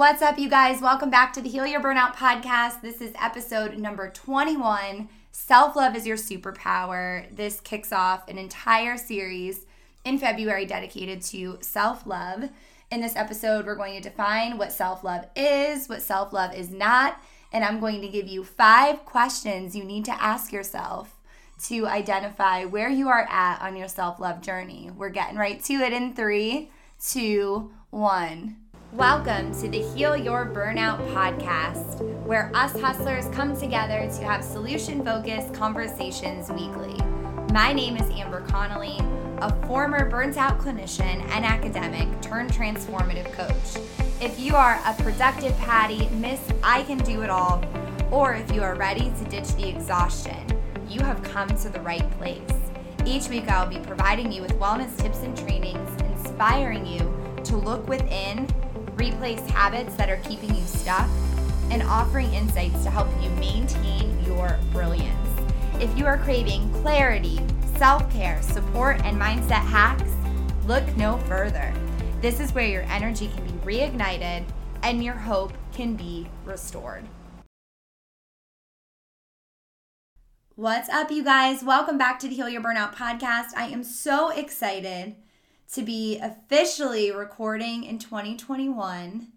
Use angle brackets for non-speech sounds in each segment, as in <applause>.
What's up, you guys? Welcome back to the Heal Your Burnout podcast. This is episode number 21 Self Love is Your Superpower. This kicks off an entire series in February dedicated to self love. In this episode, we're going to define what self love is, what self love is not, and I'm going to give you five questions you need to ask yourself to identify where you are at on your self love journey. We're getting right to it in three, two, one. Welcome to the Heal Your Burnout podcast, where us hustlers come together to have solution focused conversations weekly. My name is Amber Connolly, a former burnt out clinician and academic turned transformative coach. If you are a productive Patty, Miss I Can Do It All, or if you are ready to ditch the exhaustion, you have come to the right place. Each week, I'll be providing you with wellness tips and trainings, inspiring you to look within replace habits that are keeping you stuck, and offering insights to help you maintain your brilliance. If you are craving clarity, self care, support, and mindset hacks, look no further. This is where your energy can be reignited and your hope can be restored. What's up, you guys? Welcome back to the Heal Your Burnout podcast. I am so excited to be officially recording in 2021.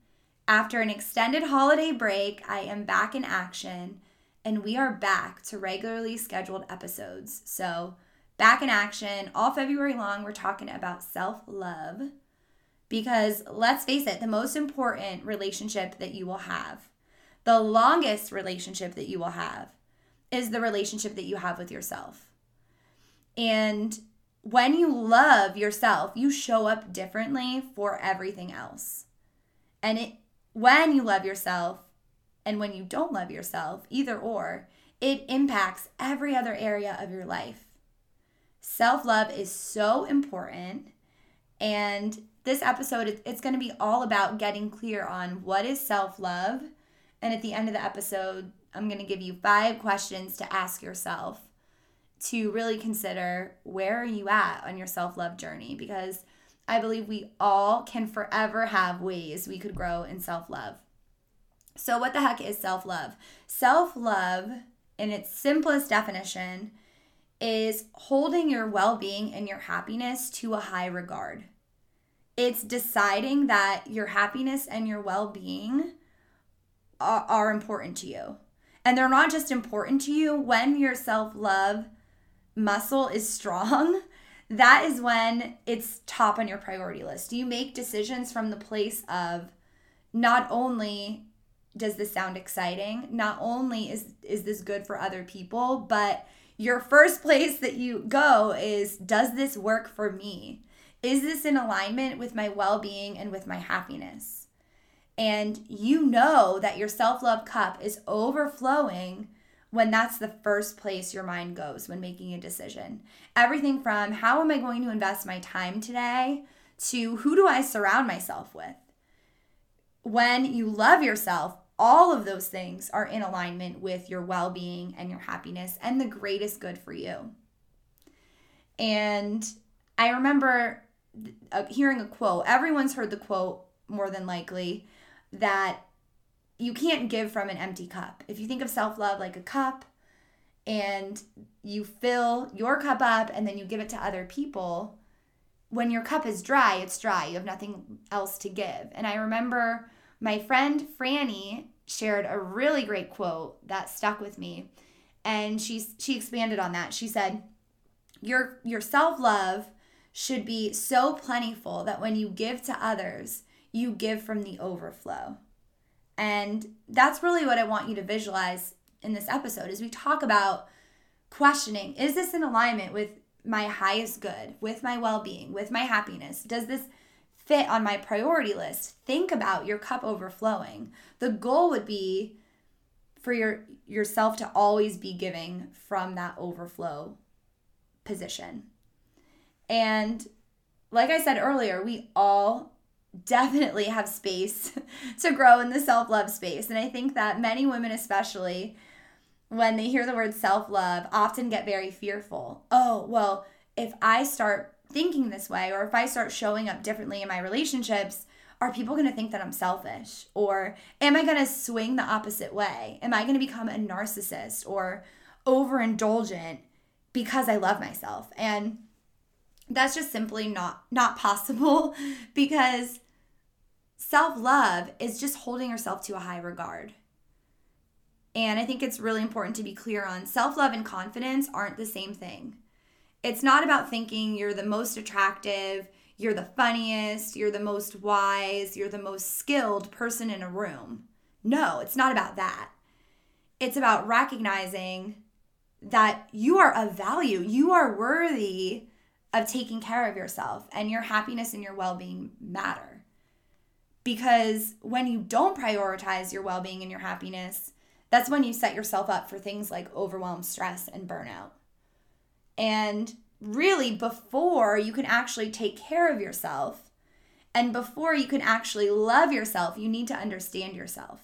After an extended holiday break, I am back in action and we are back to regularly scheduled episodes. So, back in action all February long, we're talking about self love because let's face it, the most important relationship that you will have, the longest relationship that you will have, is the relationship that you have with yourself. And when you love yourself, you show up differently for everything else. And it when you love yourself and when you don't love yourself, either or, it impacts every other area of your life. Self-love is so important and this episode it's going to be all about getting clear on what is self-love and at the end of the episode I'm going to give you 5 questions to ask yourself to really consider where are you at on your self-love journey because I believe we all can forever have ways we could grow in self-love. So what the heck is self-love? Self-love in its simplest definition is holding your well-being and your happiness to a high regard. It's deciding that your happiness and your well-being are, are important to you. And they're not just important to you when your self-love muscle is strong, <laughs> that is when it's top on your priority list. You make decisions from the place of not only does this sound exciting, not only is is this good for other people, but your first <laughs> place that you go is does this work for me? Is this in alignment with my well-being and with my happiness? And you know that your self-love cup is overflowing when that's the first place your mind goes when making a decision. Everything from how am I going to invest my time today to who do I surround myself with. When you love yourself, all of those things are in alignment with your well being and your happiness and the greatest good for you. And I remember uh, hearing a quote, everyone's heard the quote more than likely, that you can't give from an empty cup. If you think of self love like a cup and you fill your cup up and then you give it to other people, when your cup is dry, it's dry. You have nothing else to give. And I remember my friend Franny shared a really great quote that stuck with me. And she she expanded on that. She said, "Your your self-love should be so plentiful that when you give to others, you give from the overflow." And that's really what I want you to visualize in this episode as we talk about questioning is this in alignment with my highest good, with my well-being, with my happiness? Does this fit on my priority list? Think about your cup overflowing. The goal would be for your yourself to always be giving from that overflow position. And like I said earlier, we all definitely have space <laughs> to grow in the self love space. And I think that many women, especially when they hear the word self love, often get very fearful. Oh, well, if I start thinking this way or if I start showing up differently in my relationships, are people going to think that I'm selfish? Or am I going to swing the opposite way? Am I going to become a narcissist or overindulgent because I love myself? And that's just simply not not possible <laughs> because self-love is just holding yourself to a high regard. And I think it's really important to be clear on self-love and confidence aren't the same thing. It's not about thinking you're the most attractive, you're the funniest, you're the most wise, you're the most skilled person in a room. No, it's not about that. It's about recognizing that you are of value. You are worthy of taking care of yourself, and your happiness and your well being matter. Because when you don't prioritize your well being and your happiness, that's when you set yourself up for things like overwhelm, stress, and burnout. And really, before you can actually take care of yourself and before you can actually love yourself, you need to understand yourself.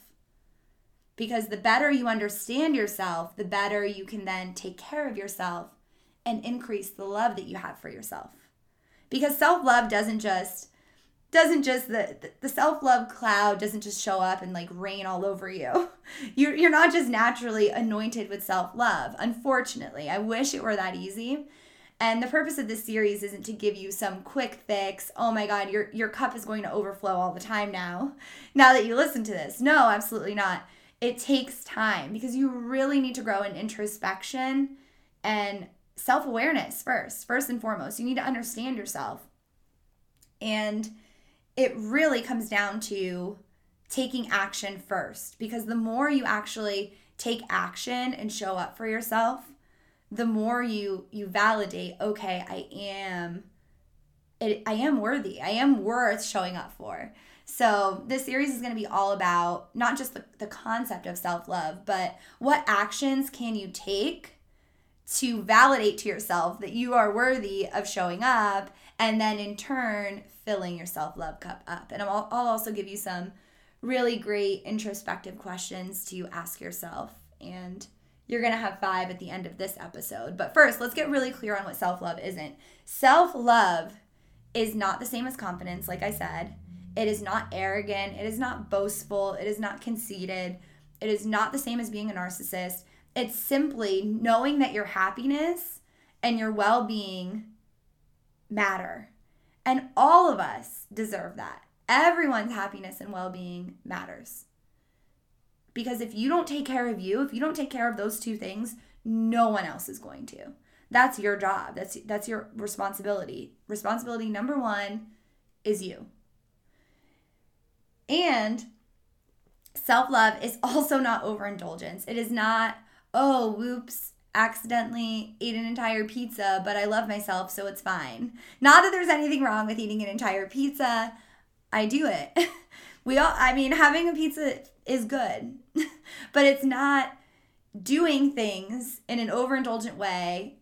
Because the better you understand yourself, the better you can then take care of yourself and increase the love that you have for yourself. Because self-love doesn't just doesn't just the the self-love cloud doesn't just show up and like rain all over you. <laughs> You're you're not just naturally anointed with self-love. Unfortunately, I wish it were that easy. And the purpose of this series isn't to give you some quick fix. Oh my God, your your cup is going to overflow all the time now. <laughs> Now that you listen to this, no, absolutely not. It takes time because you really need to grow in introspection and self awareness first, first and foremost. You need to understand yourself. And it really comes down to taking action first because the more you actually take action and show up for yourself, the more you you validate, okay, I am it, I am worthy. I am worth showing up for. So, this series is going to be all about not just the, the concept of self love, but what actions can you take to validate to yourself that you are worthy of showing up and then in turn filling your self-love cup up. And I'll, I'll also give you some really great introspective questions to ask yourself. And you're going to have five at the end of this episode. But first let's get really clear on what self-love isn't. Self-love is not the same as confidence like i said. It is not arrogant. It is not boastful. It is not conceited. It is not the same as being a narcissist. It's simply knowing that your happiness and your well being matter. And all of us deserve that. Everyone's happiness and well being matters. Because if you don't take care of you, if you don't take care of those two things, no one else is going to. That's your job. That's that's your responsibility. Responsibility number 1 is you. And self-love is <laughs> also not overindulgence. It is not oh, whoops, accidentally ate an entire pizza, but I love myself, so it's fine. Not that there's anything wrong with eating an entire pizza. I do it. <laughs> we all, I mean, having a pizza is good, <laughs> but it's not doing things in an overindulgent way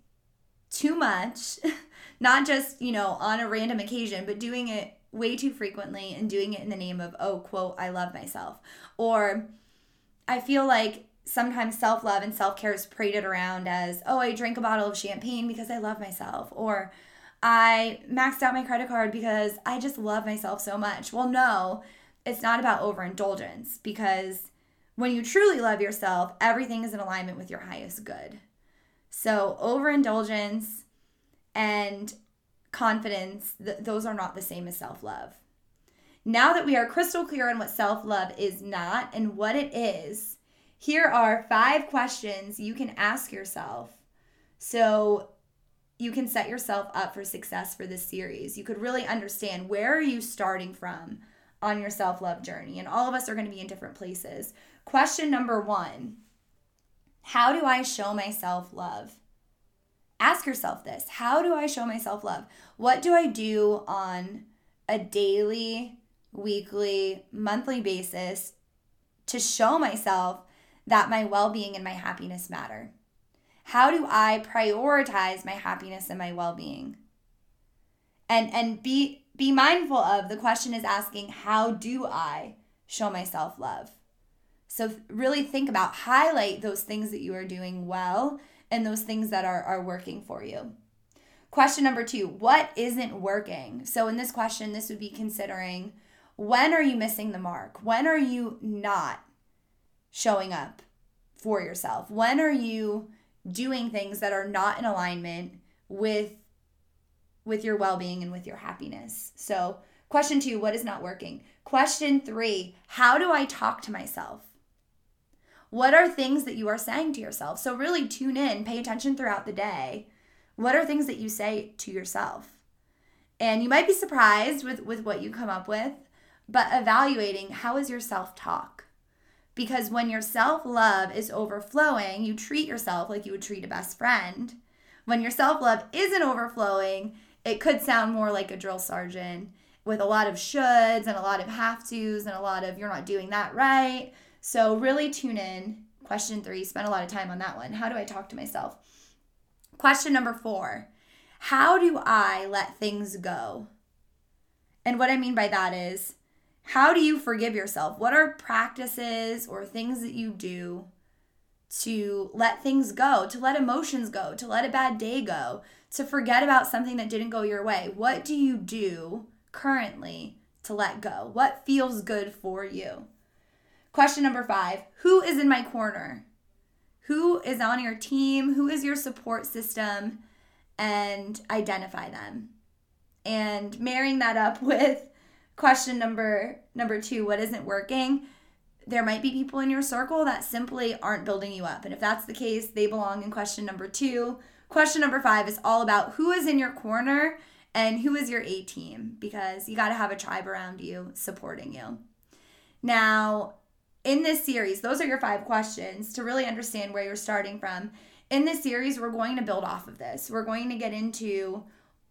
too much, <laughs> not just, you know, on a random occasion, but doing it way too frequently and doing it in the name of, oh, quote, I love myself. Or I feel like sometimes self love and self care is paraded around as, oh, I drank a bottle of champagne because I love myself, or I maxed out my credit card because I just love myself so much. Well, no, it's not about overindulgence because when you truly love yourself, everything is in alignment with your highest good. So, overindulgence and confidence, th- those are not the same as self love. Now that we are crystal clear on what self love is not and what it is, here are five questions you can ask yourself so you can set yourself up for success for this series. You could really understand where are you starting from on your self-love journey and all of us are going to be in different places. Question number 1. How do I show myself love? Ask yourself this. How do I show myself love? What do I do on a daily, weekly, monthly basis to show myself that my well being and my happiness matter? How do I prioritize my happiness and my well being? And, and be, be mindful of the question is asking, how do I show myself love? So, really think about, highlight those things that you are doing well and those things that are, are working for you. Question number two What isn't working? So, in this question, this would be considering When are you missing the mark? When are you not showing up for yourself? When are you doing things that are not in alignment with with your well-being and with your happiness? So, question 2, what is not working? Question 3, how do I talk to myself? What are things that you are saying to yourself? So, really tune in, pay attention throughout the day. What are things that you say to yourself? And you might be surprised with, with what you come up with, but evaluating how is your self talk? Because when your self love is overflowing, you treat yourself like you would treat a best friend. When your self love isn't overflowing, it could sound more like a drill sergeant with a lot of shoulds and a lot of have tos and a lot of you're not doing that right. So, really tune in. Question three, spend a lot of time on that one. How do I talk to myself? Question number four How do I let things go? And what I mean by that is, how do you forgive yourself? What are practices or things that you do to let things go, to let emotions go, to let a bad day go, to forget about something that didn't go your way? What do you do currently to let go? What feels good for you? Question number five Who is in my corner? Who is on your team? Who is your support system? And identify them. And marrying that up <laughs> with question number number two what isn't working there might be people in your circle that simply aren't building you up and if that's the case they belong in question number two question number five is all about who is in your corner and who is your a team because you got to have a tribe around you supporting you now in this series, those are your five questions to really understand where you're starting from. In this series, we're going to build off of this. We're going to get into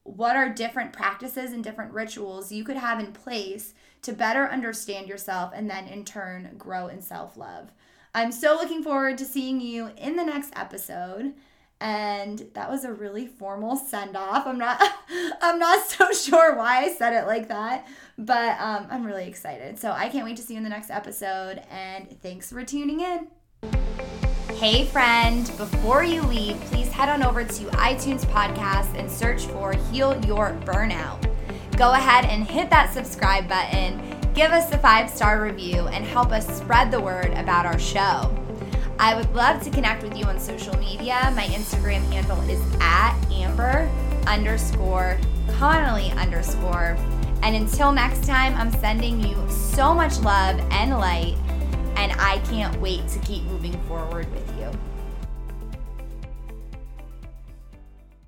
what are different practices and different rituals you could have in place to better understand yourself and then in turn grow in self love. I'm so looking forward to seeing you in the next episode and that was a really formal send off. I'm not <laughs> I'm not so <laughs> sure why I said it like that, but um, I'm really excited. So I can't wait to see you in the next episode and thanks for tuning in. Hey friend, before you leave, please head on over to iTunes podcast and search for Heal Your Burnout. Go ahead and hit that subscribe button, give us a five-star review and help us spread the word about our show. I would love to connect with you on social media. My Instagram handle is at Amber underscore Connolly underscore. And until next time, I'm sending you so much love and light, and I can't wait to keep moving forward with you.